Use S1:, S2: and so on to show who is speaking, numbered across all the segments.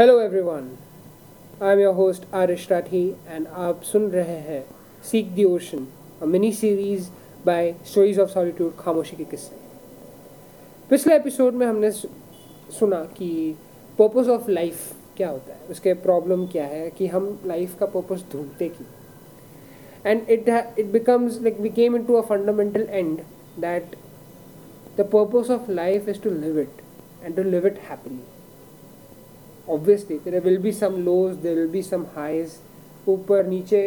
S1: Hello everyone I am your host Arish Rathi and आप सुन रहे हैं seek the ocean a mini series by stories of solitude खामोशी के किस्से। पिछले एपिसोड में हमने सुना कि पर्पस ऑफ़ लाइफ क्या होता है, उसके प्रॉब्लम क्या है, कि हम लाइफ का पर्पस ढूंढते क्यों? And it it becomes like we came in to a fundamental and that the purpose of life is to live it and to live it happily obviously there will be some lows there will be some highs ऊपर नीचे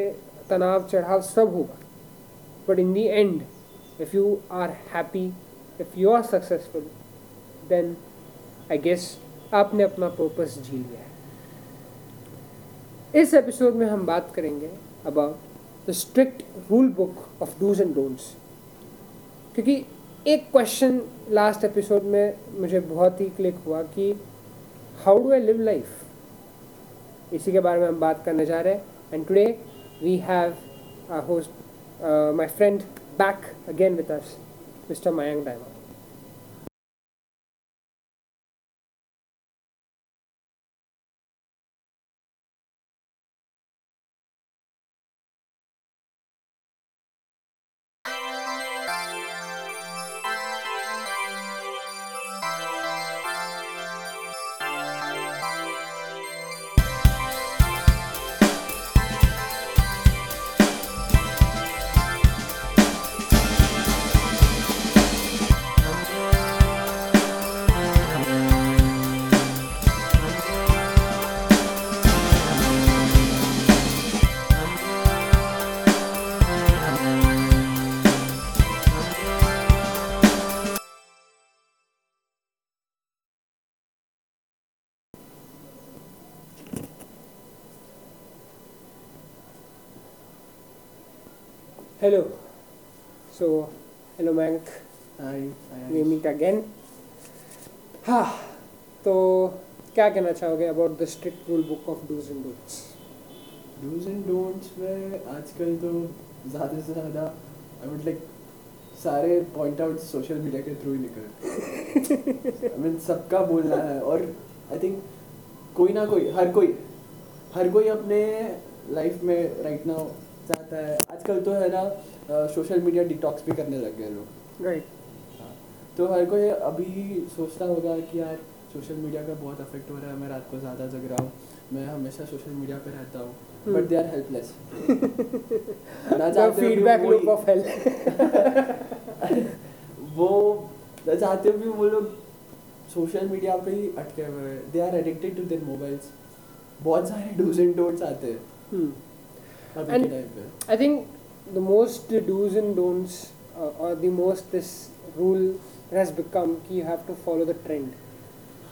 S1: तनाव चढ़ाव सब होगा but in the end if you are happy if you are successful then I guess आपने अपना purpose जी लिया है इस एपिसोड में हम बात करेंगे about the strict rule book of dos and don'ts क्योंकि एक क्वेश्चन लास्ट एपिसोड में मुझे बहुत ही क्लिक हुआ कि how do I live life इसी के बारे में हम बात करने जा रहे हैं। And today we have host my friend back again with us mister Mayank Dayma hello so hello Mayank we meet again हाँ तो क्या कहना चाहोगे about the strict rule book of dos and don'ts
S2: dos and don'ts में आजकल तो ज़्यादा से ज़्यादा आई वुड लाइक सारे पॉइंट आउट सोशल मीडिया के थ्रू ही निकल आई मीन सबका बोलना है और आई थिंक कोई ना कोई हर कोई हर कोई अपने लाइफ में राइट नाउ चाहता है। आजकल तो है ना सोशल मीडिया डिटॉक्स भी करने लग गए लोग।
S1: राइट
S2: तो हर कोई अभी सोचता होगा कि यार सोशल मीडिया का बहुत अफेक्ट हो रहा है मैं रात को ज़्यादा जग रहा हूँ मैं हमेशा सोशल मीडिया पे रहता हूँ
S1: Hmm.
S2: But they are
S1: helpless
S2: feedback
S1: loop of health
S2: वो ना चाहते भी वो लोग सोशल मीडिया पे ही अटके हुए हैं। They are addicted to their mobiles बहुत सारे डूज एंड डोंट्स आते हैं। के
S1: And- I think the most do's and don'ts, uh, or the most this rule has become कि you have to follow the trend.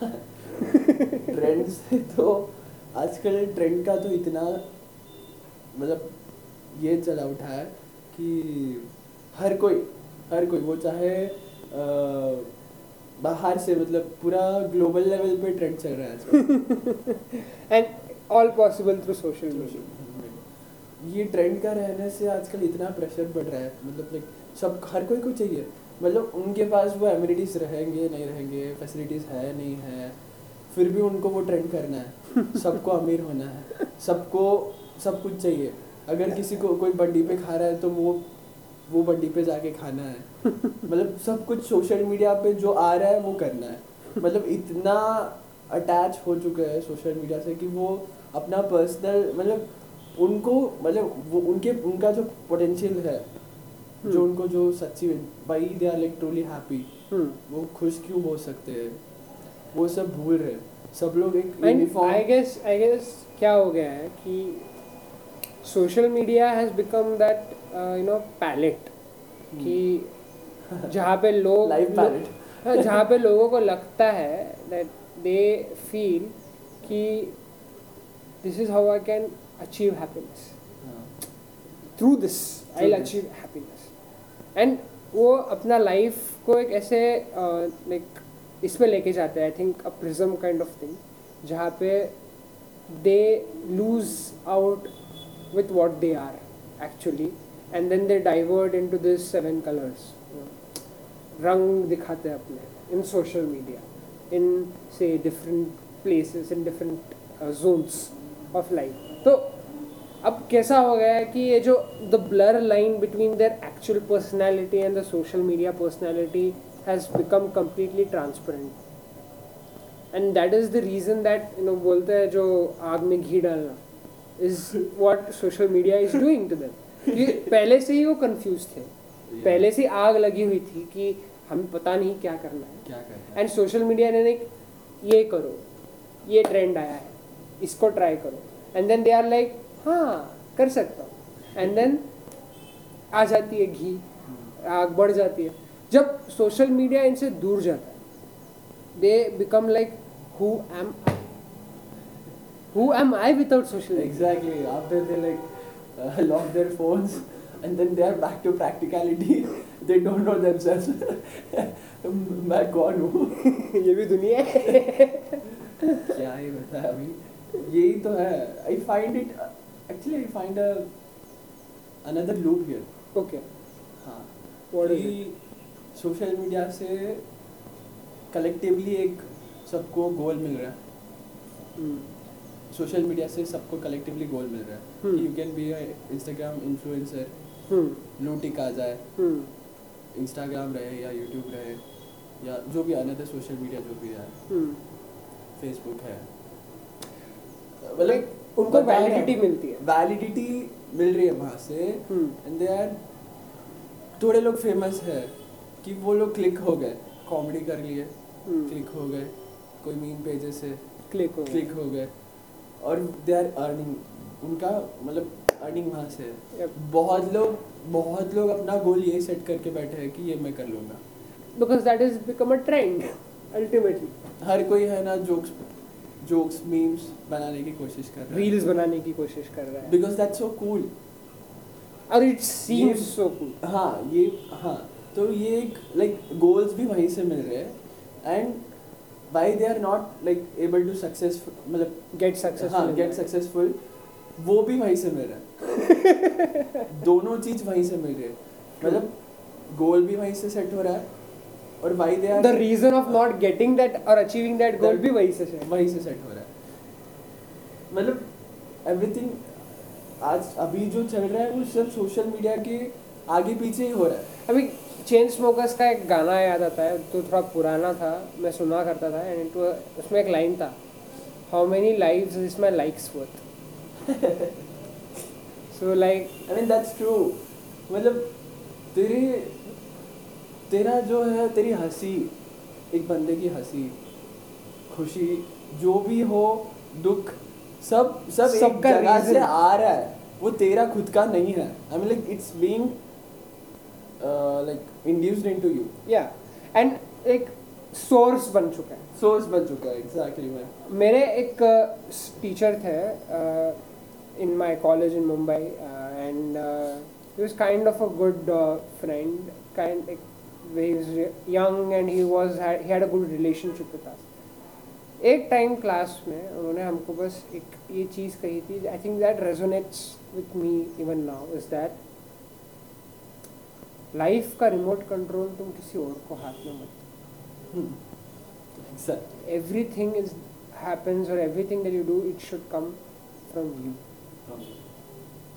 S2: Trend से तो आजकल trend का तो इतना मतलब ये चला उठा है कि हर कोई हर कोई वो चाहे अ, बाहर से मतलब पूरा ग्लोबल लेवल पे ट्रेंड चल रहा है
S1: And all possible through social media.
S2: ये ट्रेंड का रहने से आजकल इतना प्रेशर बढ़ रहा है। मतलब लाइक सब हर कोई को चाहिए। मतलब उनके पास वो एम्यूनिटीज रहेंगे नहीं रहेंगे फैसिलिटीज़ है नहीं है फिर भी उनको वो ट्रेंड करना है। सबको अमीर होना है। सबको सब कुछ चाहिए। अगर किसी को कोई बंडी पे खा रहा है तो वो वो बंडी पे जाके खाना है। मतलब सब कुछ सोशल मीडिया पे जो आ रहा है वो करना है। मतलब इतना अटैच हो चुका है सोशल मीडिया से कि वो अपना पर्सनल मतलब उनको मतलब वो उनके उनका जो पोटेंशियल है जो
S1: Hmm.
S2: उनको जो सच्ची भाई they are like truly
S1: happy.
S2: वो खुश क्यों हो सकते हैं वो सब भूल रहे हैं। सब लोग एक यूनिफॉर्म
S1: guess I guess क्या हो गया है कि media has become that uh, you know palette कि जहाँ पे लोग
S2: पैलेट
S1: हाँ, जहाँ पे लोगों को लगता है that they feel कि this is how I can achieve happiness through this
S2: Through
S1: I'll
S2: this.
S1: achieve happiness and वो अपना लाइफ को एक ऐसे लाइक इस पे लेके जाते हैं I think a prism kind of thing जहाँ पे they lose out with what they are actually and then they divert into this seven colors रंग दिखाते हैं अपने in social media in say different places in different zones of life तो अब कैसा हो गया है कि ये जो the blur line between their actual personality and the social media personality has become completely transparent and that is the reason that you know बोलते हैं जो आग में घी डालना is what social media is doing to them ये पहले से ही वो कंफ्यूज थे. पहले से आग लगी हुई थी कि हमें पता नहीं क्या करना है.
S2: क्या करना
S1: एंड सोशल मीडिया ने ये करो ये ट्रेंड आया है इसको ट्राई करो. And then they are like हाँ कर सकता हूँ. एंड देन आ जाती है घी आग बढ़ जाती है। जब सोशल मीडिया इनसे दूर जाता है they become like who am who am I without
S2: social. After they like uh, lock their phones and then they are back to practicality. they don't know themselves. मैं कौन हूँ?
S1: ये भी दुनिया है।
S2: क्या ही बताया अभी? यही तो है। I find it actually I find a another loop here
S1: okay
S2: हाँ।
S1: What is
S2: कि सोशल मीडिया से कलेक्टिवली एक सबको गोल मिल रहा है। सोशल मीडिया से सबको कलेक्टिवली गोल मिल रहा है।
S1: Hmm.
S2: You can be Instagram influencer blue tick आ जाए। इंस्टाग्राम रहे या यूट्यूब रहे या जो भी अनदर सोशल मीडिया जो भी है। फेसबुक है।
S1: Like, उनको validity मिलती है।
S2: वैलिडिटी मिल रही है वहाँ से. एंड दे आर थोड़े लोग फ़ेमस है कि वो लोग क्लिक हो गए। कॉमेडी कर लिए. क्लिक हो गए। कोई मीम पेजेस से
S1: क्लिक हो
S2: क्लिक हो गए। और दे आर अर्निंग उनका मतलब अर्निंग वहाँ से है। बहुत लोग बहुत लोग अपना गोल ये सेट करके बैठे हैं कि ये मैं कर लूँगा।
S1: Because that has become a trend ultimately
S2: हर कोई है ना जोक्स जोक्स मीम्स बनाने की कोशिश कर रहा है।
S1: रील्स बनाने की कोशिश कर रहा है।
S2: बिकॉज़ दैट्स सो कूल
S1: और इट सीम्स सो कूल
S2: हाँ ये हाँ तो ये एक लाइक गोल्स भी वहीं से मिल रहे हैं। And why they are not like able to success मतलब
S1: गेट सक्सेसफुल
S2: हाँ गेट सक्सेसफुल वो भी वहीं से मिल रहा है। दोनों चीज़ वहीं से मिल रही है। मतलब गोल भी वहीं से सेट हो रहा है। और why they are
S1: the reason of not getting that और अचीविंग दैट गोल भी वही से है
S2: वहीं से सेट हो रहा है। मतलब एवरीथिंग आज अभी जो चल रहा है वो सब सोशल मीडिया के आगे पीछे ही हो रहा है।
S1: अभी चेन स्मोकर्स का एक गाना याद आता है तो थोड़ा पुराना था मैं सुना करता था एंड उसमें एक लाइन था how many lives is my likes worth so like
S2: I mean that's true मतलब तेरे तेरा जो है तेरी हँसी एक बंदे की हँसी खुशी जो भी हो दुख सब सब एक
S1: सबका
S2: जगह से आ रहा है। वो तेरा खुद का नहीं है। I mean like it's being like induced into you
S1: या एंड एक सोर्स बन चुका है।
S2: सोर्स बन चुका है एग्जैक्टली मैं
S1: मेरे एक टीचर थे in my college in Mumbai and he was kind of a good friend kind he was young and he was he had a good relationship with us एक टाइम क्लास में उन्होंने हमको बस एक ये चीज़ कही थी I think that resonates with me even now is that life का रिमोट कंट्रोल तुम किसी और को हाथ में मत
S2: exact
S1: everything is happens or everything that you do it should come from you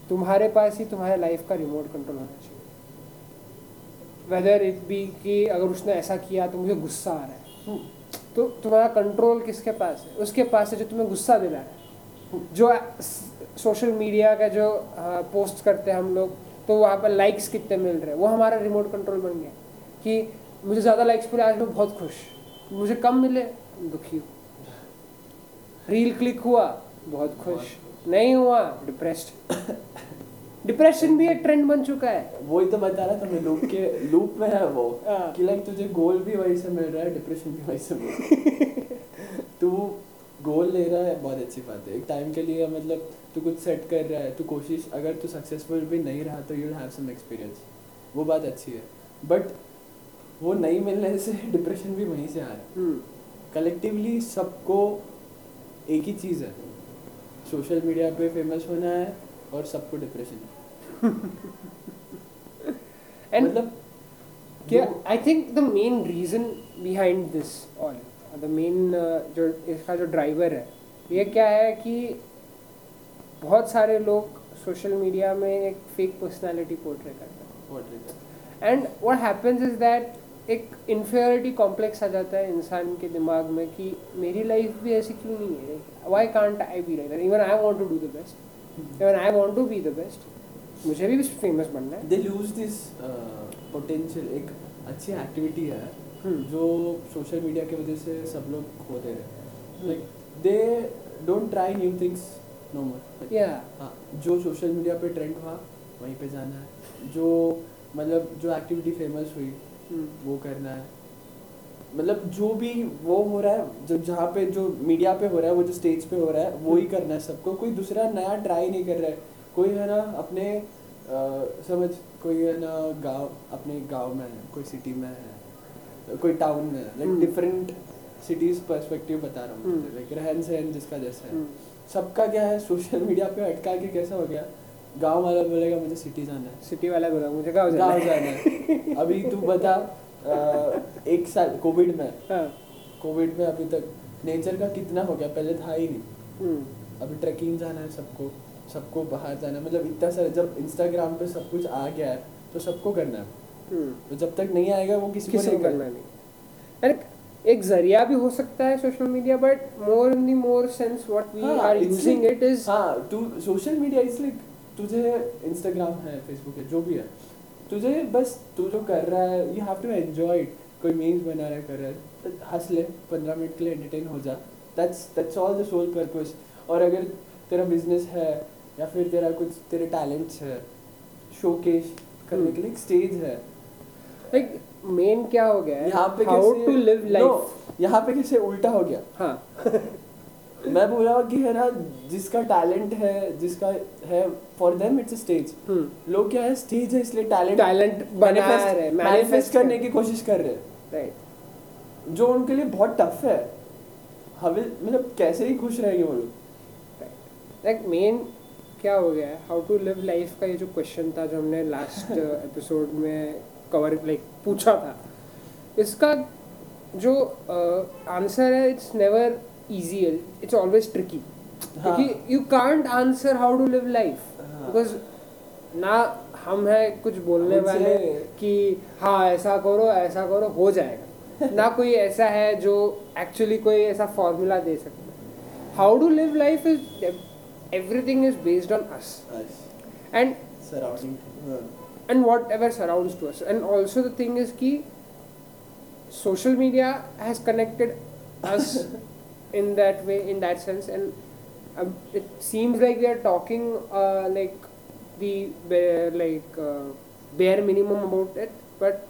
S1: तुम्हारे पास ही तुम्हारे लाइफ का रिमोट कंट्रोल होना चाहिए वेदर इट बी कि अगर उसने ऐसा किया तो मुझे गुस्सा आ रहा है। तो तुम्हारा कंट्रोल किसके पास है? उसके पास है जो तुम्हें गुस्सा दिला रहा है। जो सोशल मीडिया का जो पोस्ट करते हैं हम लोग तो वहाँ पर लाइक्स कितने मिल रहे हैं? वो हमारा रिमोट कंट्रोल बन गया। कि मुझे ज़्यादा लाइक्स मिले आज मैं बहुत खुश। मुझे कम मिले दुखी रील क्लिक हुआ बहुत खुश। नहीं हुआ डिप्रेस्ड डिप्रेशन भी एक ट्रेंड बन चुका है।
S2: वही तो बता रहा था मैं लूप के लूप में है वो
S1: हाँ।
S2: कि लाइक तुझे गोल भी वहीं से मिल रहा है डिप्रेशन भी वहीं से मिल रहा है। तू गोल ले रहा है बहुत अच्छी बात है। एक टाइम के लिए मतलब तू कुछ सेट कर रहा है तू कोशिश अगर तू सक्सेसफुल भी नहीं रहा तो यू हैव सम एक्सपीरियंस वो बात अच्छी है। बट वो नहीं मिलने से डिप्रेशन भी वहीं से आ रहा है।
S1: हम्म,
S2: कलेक्टिवली सबको एक ही चीज़ है। सोशल मीडिया पे फ़ेमस होना है और सबको डिप्रेशन
S1: एंड
S2: मतलब
S1: क्या I think the main reason behind this all the main जो इसका जो ड्राइवर है ये क्या है कि बहुत सारे लोग सोशल मीडिया में एक फेक पर्सनालिटी पोर्ट्रे करते हैं। And what happens is that एक इन्फेरिटी कॉम्प्लेक्स आ जाता है इंसान के दिमाग में कि मेरी लाइफ भी ऐसी क्यों नहीं है? Why can't I be like even I want to do the best even I want to be the best मुझे भी फ़ेमस बनना है।
S2: दे लूज दिस पोटेंशियल एक अच्छी एक्टिविटी है
S1: Hmm.
S2: जो सोशल मीडिया की वजह से सब लोग खो दे रहे. Like they don't try new things no more
S1: yeah
S2: हाँ जो सोशल मीडिया पे ट्रेंड हुआ वहीं पे जाना है। जो मतलब जो एक्टिविटी फ़ेमस हुई
S1: Hmm.
S2: वो करना है। मतलब जो भी वो हो रहा है जो जहाँ पे जो मीडिया पे हो रहा है वो जो स्टेज पे हो रहा है वो ही करना है सबको। कोई दूसरा नया ट्राई नहीं कर रहा है। कोई है ना अपने अ, समझ कोई है ना गाँव अपने गाँव में है कोई सिटी में है कोई टाउन में है like
S1: Hmm.
S2: Different cities perspective बता रहा हूँ
S1: Hmm.
S2: लाइक रहन सहन जिसका जैसा है।
S1: Hmm.
S2: सबका क्या है सोशल मीडिया पे अटका के कैसा हो गया? गाँव वाला बोलेगा मुझे सिटी जाना है.
S1: सिटी वाला बोला मुझे कहा
S2: गाँव जाना है। अभी तू बता एक साल कोविड में।
S1: हाँ।
S2: कोविड में अभी तक नेचर का कितना हो गया? पहले था ही नहीं।
S1: हम्म,
S2: अभी ट्रैकिंग जाना है सबको। सबको बाहर जाना मतलब इतना सारा जब इंस्टाग्राम पे सब कुछ आ गया है तो सबको करना है।
S1: हम्म,
S2: तो जब तक नहीं आएगा वो किसी को
S1: किसी को
S2: नहीं
S1: करना नहीं। अरे एक ज़रिया भी हो सकता है social media but more in the more
S2: sense
S1: what
S2: we
S1: are
S2: using
S1: it is
S2: हाँ तू सोशल मीडिया इज़ लाइक तुझे इंस्टाग्राम है फेसबुक है जो भी है। तुझे बस तू जो कर रहा है you have to enjoy it कोई मीम्स बना रहा है कर रहा है तो हंस ले पंद्रह मिनट के लिए एंटरटेन हो जा। That's that's all the sole purpose और अगर तेरा बिज़नेस है या फिर तेरा कुछ तेरे टैलेंट्स है शोकेस करने के लिए एक स्टेज है।
S1: लाइक मेन क्या हो गया
S2: यहाँ पे
S1: हाउ टू लिव लाइफ
S2: यहाँ पे कैसे उल्टा हो गया।
S1: हाँ।
S2: मैं बोल रहा हूँ कि है ना जिसका टैलेंट है जिसका है फॉर देम इट्स स्टेज लोग क्या है स्टेज है इसलिए टैलेंट
S1: टैलेंट
S2: मैनिफेस्ट करने की कोशिश कर रहे हैं।
S1: राइट
S2: जो उनके लिए बहुत टफ है। हमें मतलब कैसे ही खुश रहेंगे वो लोग।
S1: लाइक मेन क्या हो गया? है हाउ टू लिव लाइफ का ये जो क्वेश्चन था जो हमने लास्ट एपिसोड में कवर लाइक पूछा था इसका जो आंसर है it's never easy it's always
S2: tricky.
S1: क्योंकि you can't answer how to live
S2: life.
S1: Because ना हम है कुछ बोलने वाले कि हाँ ऐसा करो ऐसा करो हो जाएगा। ना कोई ऐसा है जो एक्चुअली कोई ऐसा फॉर्मूला दे सकता how to live life is everything is based on us and
S2: surrounding
S1: and whatever surrounds to us and also the thing is ki social media has connected us in that way in that sense and um, it seems like we are talking uh, like the bare, like uh, bare minimum about it but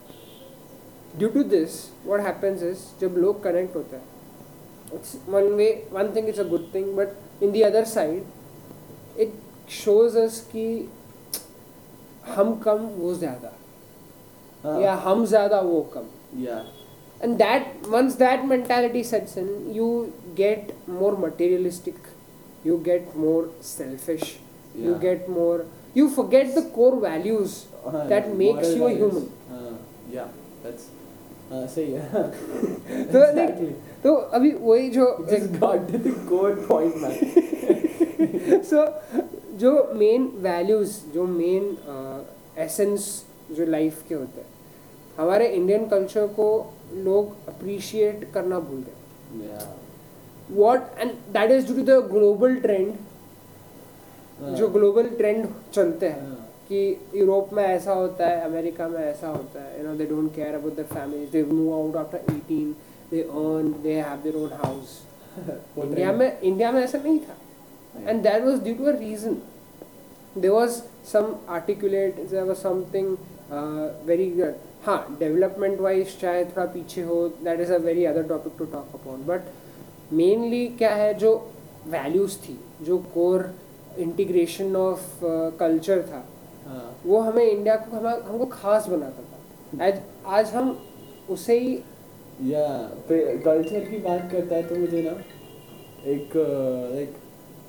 S1: due to this what happens is जब लोग connect होते हैं it's one way one thing is a good thing but in the other side it shows us कि हम कम वो ज़्यादा। या हम ज़्यादा वो कम। And that once that mentality sets in you get more materialistic you get more selfish you get more you forget the core values that makes you human तो अभी वही जो
S2: गॉड द
S1: सो जो मेन वैल्यूज़ जो main essence जो life के होते हैं हमारे इंडियन कल्चर को लोग अप्रिशिएट करना भूल गए what and that is due to the global
S2: trend.
S1: जो ग्लोबल ट्रेंड चलते हैं। कि यूरोप में ऐसा होता है अमेरिका में ऐसा होता है you know they don't care about the families they move out after 18 they earn they have their
S2: own
S1: house
S2: India
S1: में इंडिया में ऐसा नहीं था and that was due to a reason. There was some articulate there was something uh, very good. हाँ development wise शायद थोड़ा पीछे हो that is a very other topic to talk upon but mainly क्या है जो वैल्यूज़ थी जो कोर इंटीग्रेशन ऑफ़ कल्चर था
S2: हाँ।
S1: वो हमें इंडिया को हमें हमको खास बनाता था। आज आज हम उसे ही
S2: या कल्चर की बात करता है तो मुझे ना एक लाइक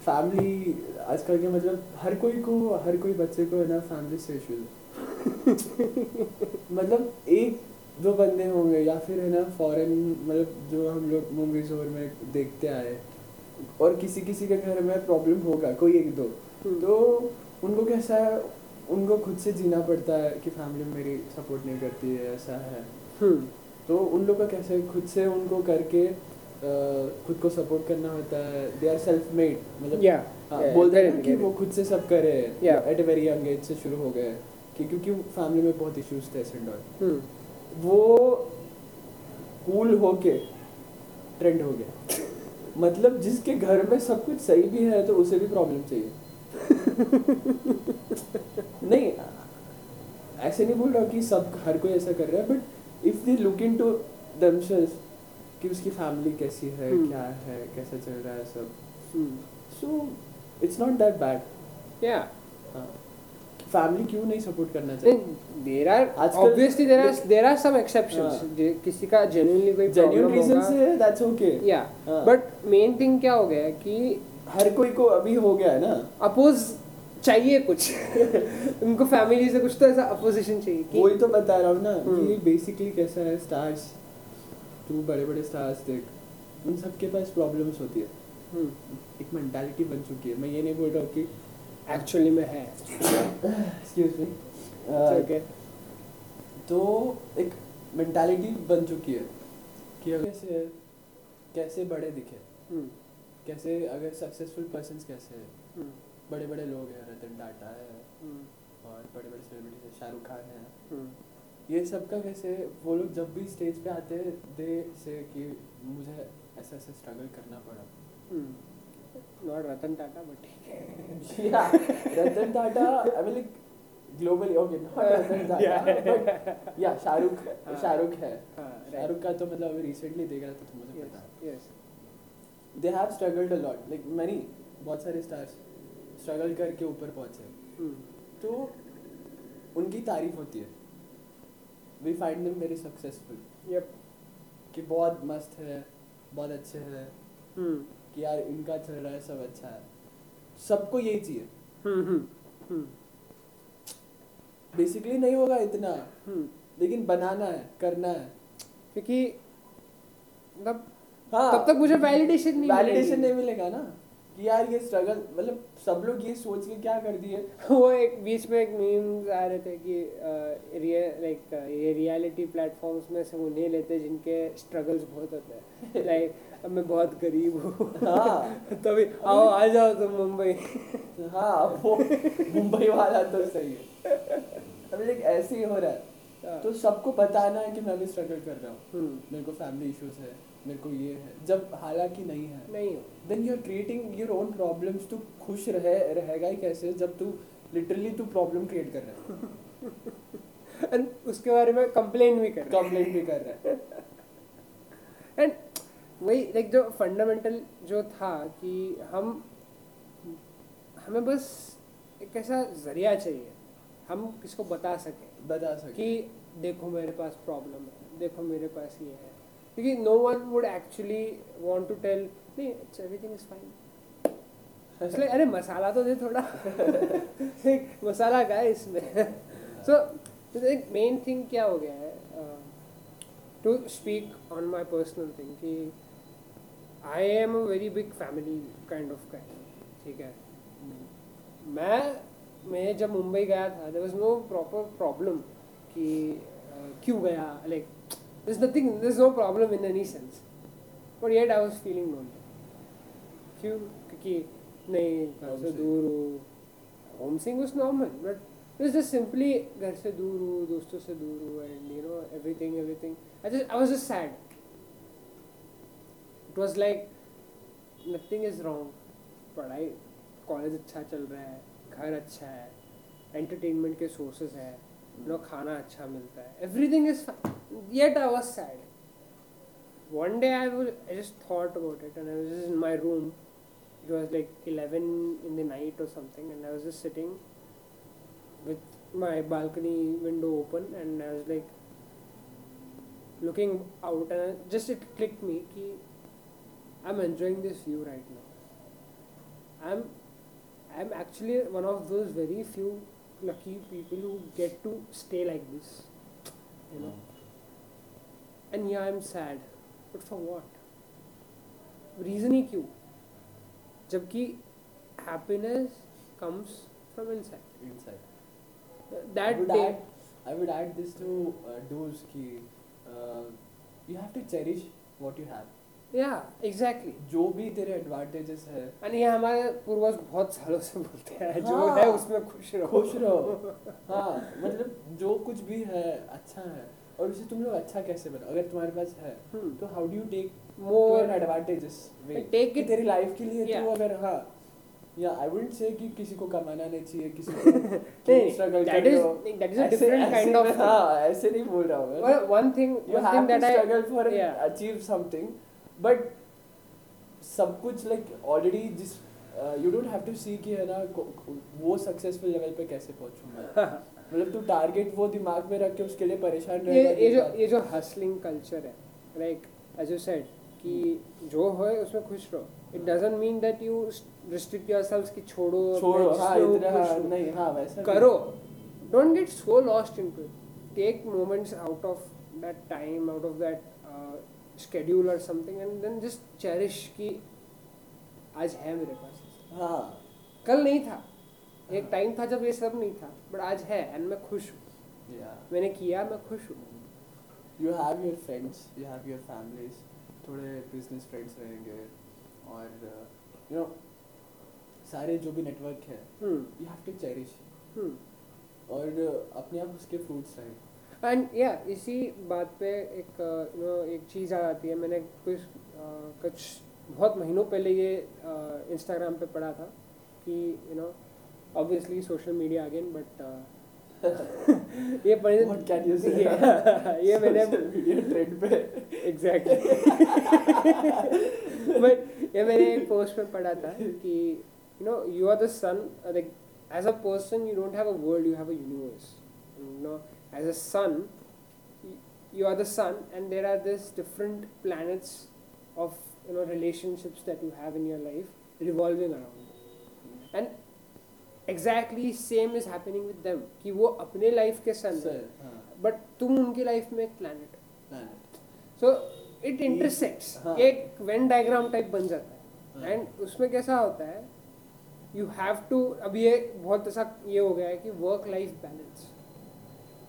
S2: फैमिली आजकल के मतलब हर कोई को हर कोई बच्चे को है ना फैमिली से इश्यूज़ मतलब एक दो बंदे होंगे या फिर है ना फॉरेन मतलब जो हम लोग मूवीज़ और में देखते आए और किसी किसी के घर में प्रॉब्लम होगा कोई एक दो।
S1: हम्म।
S2: तो उनको कैसा है उनको खुद से जीना पड़ता है कि फैमिली मेरी सपोर्ट नहीं करती है ऐसा है।
S1: हम्म।
S2: तो उन लोग का कैसे खुद से उनको करके खुद को सपोर्ट करना होता है। दे आर सेल्फ मेड मतलब
S1: Yeah,
S2: हाँ,
S1: yeah,
S2: बोलते हैं कि वो खुद से सब करे. At a very young age से शुरू हो गए। कि क्योंकि फैमिली में बहुत इश्यूज़ थे एंड ऑल
S1: हम्म
S2: वो कूल होके ट्रेंड हो गया मतलब जिसके घर में सब कुछ सही भी है तो उसे भी प्रॉब्लम चाहिए। नहीं ऐसे नहीं बोल रहा कि सब हर कोई ऐसा कर रहा है but if they look into themselves कि उसकी फैमिली कैसी है
S1: Hmm.
S2: क्या है कैसा चल रहा है सब।
S1: हम्म।
S2: So it's not that
S1: bad
S2: yeah family. क्यों नहीं सपोर्ट करना चाहिए? There
S1: are obviously there are there are some
S2: exceptions.
S1: किसी का जेन्युइनली कोई प्रॉब्लम
S2: रीजन से that's
S1: okay
S2: yeah.
S1: But main thing क्या हो गया है कि
S2: हर कोई को अभी हो गया है ना?
S1: अपोज चाहिए कुछ। उनको फैमिली से कुछ तो ऐसा अपोजिशन चाहिए
S2: वही तो बता रहा हूँ ना
S1: हम्म.
S2: कि बेसिकली कैसा है स्टार्स तू बड़े बड़े स्टार्स देख उन सबके पास प्रॉब्लम्स होती है।
S1: हम्म,
S2: एक मेंटालिटी बन चुकी है। मैं ये नहीं बोल रहा हूँ कि
S1: एक्चुअली में है।
S2: एक्सक्यूज मी
S1: ओके
S2: तो एक मेंटालिटी बन चुकी है कि अगर कैसे कैसे बड़े दिखे।
S1: हम्म,
S2: कैसे अगर सक्सेसफुल पर्सन कैसे है।
S1: हम्म,
S2: बड़े बड़े लोग हैं रतन टाटा है।
S1: हम्म,
S2: और बड़े बड़े सेलिब्रिटीज हैं शाहरुख खान है। ये सब का कैसे वो लोग जब भी स्टेज पे आते हैं दे से कि मुझे ऐसा ऐसा स्ट्रगल करना पड़ा
S1: हम्म। नॉट रतन टाटा बट ठीक है
S2: Ratan Tata I mean like globally okay not Ratan Tata but
S1: yeah
S2: Shahrukh. Shahrukh
S1: है
S2: हाँ. शाहरुख का तो मतलब अभी रिसेंटली देख रहा था तो मुझे पता
S1: yes.
S2: They have struggled a lot like many बहुत सारे स्टार्स स्ट्रगल करके ऊपर पहुँचे
S1: हम्म,
S2: तो उनकी तारीफ़ होती है we find them very successful
S1: yep.
S2: कि बहुत मस्त है बहुत अच्छे हैं।
S1: हम्म,
S2: कि यार इनका चल रहा है सब अच्छा है। सबको यही चाहिए।
S1: हम्म, हम्म, हम्म,
S2: बेसिकली नहीं होगा इतना।
S1: हम्म।
S2: लेकिन बनाना है करना है।
S1: क्योंकि मतलब
S2: हाँ।
S1: तब तक मुझे वैलिडेशन नहीं
S2: वैलिडेशन नहीं मिलेगा ना। कि यार ये स्ट्रगल मतलब सब लोग ये सोच के क्या कर दिए
S1: वो एक बीच में एक मीम्स आ रहे थे कि लाइक ये रियलिटी प्लेटफॉर्म्स में से उन्हें लेते जिनके स्ट्रगल्स बहुत होते हैं। लाइक अब मैं बहुत गरीब हूँ।
S2: हाँ।
S1: तभी आओ आ जाओ तुम मुंबई।
S2: हाँ वो मुंबई वाला तो सही है। अभी लाइक ऐसे ही हो रहा है। तो सबको बताना है कि मैं भी स्ट्रगल कर रहा हूँ।
S1: हम्म,
S2: मेरे को फैमिली इश्यूज़ है। मेरे को ये है। जब हालाँकि नहीं है।
S1: नहीं
S2: then you are creating your own problems तू खुश रहे रहेगा ही कैसे जब तू लिटरली तू प्रॉब्लम क्रिएट कर रहा है?
S1: एंड उसके बारे में कंप्लेन भी कर
S2: कंप्लेंट भी कर रहा है।
S1: एंड वही लाइक जो फंडामेंटल जो था कि हम हमें बस एक ऐसा ज़रिया चाहिए। हम किसको बता सकें?
S2: बता सके।
S1: कि देखो मेरे पास प्रॉब्लम है देखो मेरे पास ये है। क्योंकि no one would actually want to tell नहीं एवरीथिंग इज़ फाइन इसलिए अरे मसाला तो दे थोड़ा। मसाला का है इसमें। सो एक मेन थिंग क्या हो गया है to speak on my personal thing कि I am a very big family kind of guy ठीक है? मैं मैं जब मुंबई गया था there was no proper problem कि uh, क्यों गया like there's nothing there's no problem in any sense but yet I was feeling lonely क्यों क्योंकि नहीं घर से. दूर हूँ homesick was normal but it was just simply घर से दूर हूँ दोस्तों से दूर हूँ and you know everything everything I just I was just sad it was like nothing is wrong पढ़ाई कॉलेज अच्छा चल रहा है घर अच्छा है एंटरटेनमेंट के सोर्सेज है यू नो खाना अच्छा मिलता है everything is yet I was sad one day I was I just thought about it and I was just in my room. It was like eleven in the night or something, and I was just sitting with my balcony window open, and I was like looking out, and I, just it clicked me कि I'm enjoying this view right now. I'm I'm actually one of those very few lucky people who get to stay like this, you know. And yeah, I'm sad. But for what? Reason ही क्यों? जबकि happiness comes from inside
S2: inside.
S1: That
S2: I would
S1: day
S2: add, I would add this to uh, do's ki uh, you have to cherish what you have.
S1: Yeah exactly
S2: जो भी तेरे advantages है।
S1: और ये हमारे पूर्वज बहुत सालों से बोलते हैं जो
S2: हाँ।
S1: है उसमें खुश रहो।
S2: खुश रहो। हाँ मतलब जो कुछ भी है अच्छा है। और उसे तुम लोग अच्छा कैसे बनाओ? अगर तुम्हारे पास है
S1: Hmm.
S2: तो how do you take
S1: more
S2: advantages
S1: Take it-
S2: तेरी लाइफ के लिए
S1: Yeah.
S2: तू अगर हाँ या आई वुडंट से कि किसी को कमाना नहीं चाहिए किसी को स्ट्रगल
S1: is a
S2: ऐसे-
S1: different
S2: ऐसे
S1: kind of
S2: मैं- हाँ ऐसे नहीं बोल रहा हूँ। मैं
S1: Well, one thing,
S2: you
S1: one
S2: have
S1: thing
S2: to
S1: that
S2: But सब कुछ लाइक ऑलरेडी जिस you don't have to see कि है ना वो सक्सेसफुल लेवल पे कैसे पहुंचूँगा मतलब तू टारगेट वो दिमाग में रख के उसके लिए परेशान
S1: ये
S2: रहना
S1: ये जो ये जो हसलिंग कल्चर है लाइक एज यू सेड कि जो है उसमें खुश रहो। It doesn't mean that you restrict yourself कि छोड़ो
S2: छोड़ो हाँ इतना। नहीं हाँ वैसा
S1: करो। Don't get so lost into it take moments out of that time out of that schedule or something and then just cherish कि आज है मेरे पास
S2: हाँ।
S1: कल नहीं था। एक टाइम था जब ये सब नहीं था बट आज है एंड मैं खुश हूँ।
S2: या
S1: मैंने किया मैं खुश हूँ।
S2: You have your friends you have your families थोड़े बिज़नेस फ्रेंड्स रहेंगे और यू नो सारे जो भी नेटवर्क है यू हैव टू चेरिश और अपने आप उसके फ्रूट्स रहें
S1: एंड या इसी बात पे एक यू नो एक चीज़ आ जाती है। मैंने कुछ uh, कुछ बहुत महीनों पहले ये इंस्टाग्राम पे पढ़ा था कि you know obviously social media again but ये पढ़ी
S2: say?
S1: ये मैंने
S2: media पे।
S1: एग्जैक्टली बट ये मैंने एक पोस्ट में पढ़ा था कि you know you are the sun like as a person you don't have a world you have a universe you know as a sun you are the sun and there are this different planets of you know relationships that you have in your life revolving around and exactly same is happening with them कि वो अपने life के सन है
S2: हाँ
S1: but तुम उनके life में एक planet
S2: planet.
S1: So it intersects
S2: हाँ।
S1: एक वेन डायग्राम टाइप बन जाता है
S2: हाँ।
S1: एंड उसमें कैसा होता है यू हैव टू अब ये बहुत ऐसा ये हो गया है कि वर्क लाइफ बैलेंस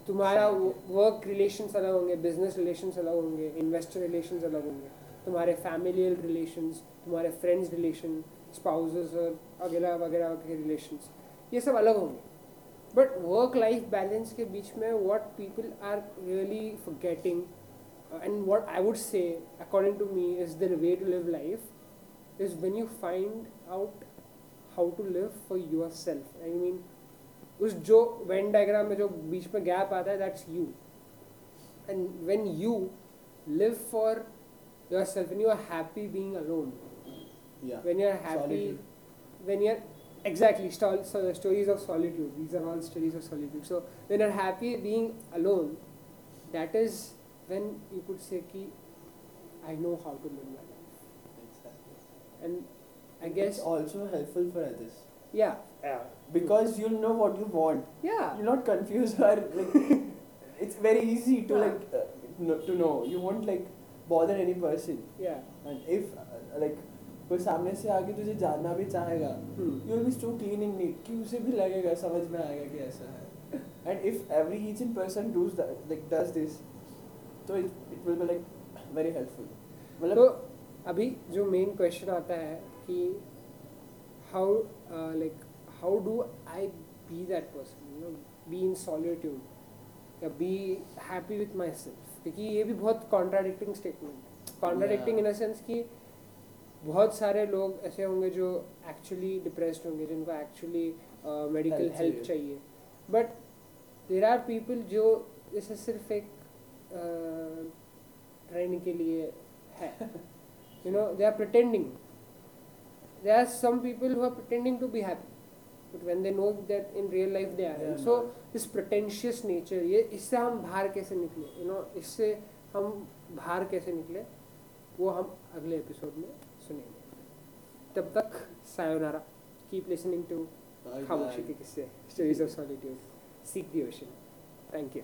S1: तुम्हारा वर्क रिलेशंस अलग होंगे बिज़नेस रिलेशंस अलग होंगे इन्वेस्टर रिलेशंस अलग होंगे। तुम्हारे फैमिलियल रिलेशंस तुम्हारे फ्रेंड्स रिलेशन स्पाउसेस और वगैरह वगैरह के रिलेशंस ये सब अलग होंगे। बट वर्क लाइफ बैलेंस के बीच में what people are really getting and what I would say according to me is the way to live life is when you find out how to live for yourself I mean उस जो Venn diagram में जो बीच में gap आता है that's you and when you live for your self when you are happy being alone
S2: Yeah.
S1: when you're happy
S2: Solitude.
S1: when you're exactly stol- so the stories of solitude these are all stories of solitude so when you're happy being alone that is when you could say ki i know how to live my life
S2: Exactly.
S1: and i guess
S2: It's also helpful for others
S1: yeah yeah
S2: because you'll know what you want.
S1: yeah
S2: You're not confused or like. it's very easy to
S1: Yeah.
S2: like uh, know, to know. You won't like bother any person.
S1: yeah
S2: And if uh, like कोई सामने से आके तुझे जानना भी चाहेगा
S1: hmm.
S2: You will be so clean and neat कि उसे भी लगेगा समझ में आएगा कि ऐसा है and if every each in person does like does this तो it it will be like very helpful
S1: तो
S2: मतलब
S1: अभी जो मेन क्वेश्चन आता है कि how like how do I be that person you know be in solitude या be happy with my self क्योंकि ये भी बहुत कॉन्ट्राडिक्टिंग स्टेटमेंट है। कॉन्ट्राडिक्टिंग इन अ सेंस कि बहुत सारे लोग ऐसे होंगे जो एक्चुअली डिप्रेस्ड होंगे जिनको एक्चुअली मेडिकल हेल्प
S2: चाहिए।
S1: बट देर आर पीपल जो जैसे सिर्फ़ एक ट्रेन के लिए है। You know they are pretending. There are some people who are pretending to be happy but when they know that in real life they are.
S2: Yeah,
S1: so this pretentious nature ये इससे हम बाहर कैसे निकले? You know इससे हम बाहर कैसे निकले? वो हम अगले एपिसोड में सुनेंगे। तब तक सायोनारा कीप लिसनिंग टू खामोशी. के किस्से stories of solitude seek the ocean thank you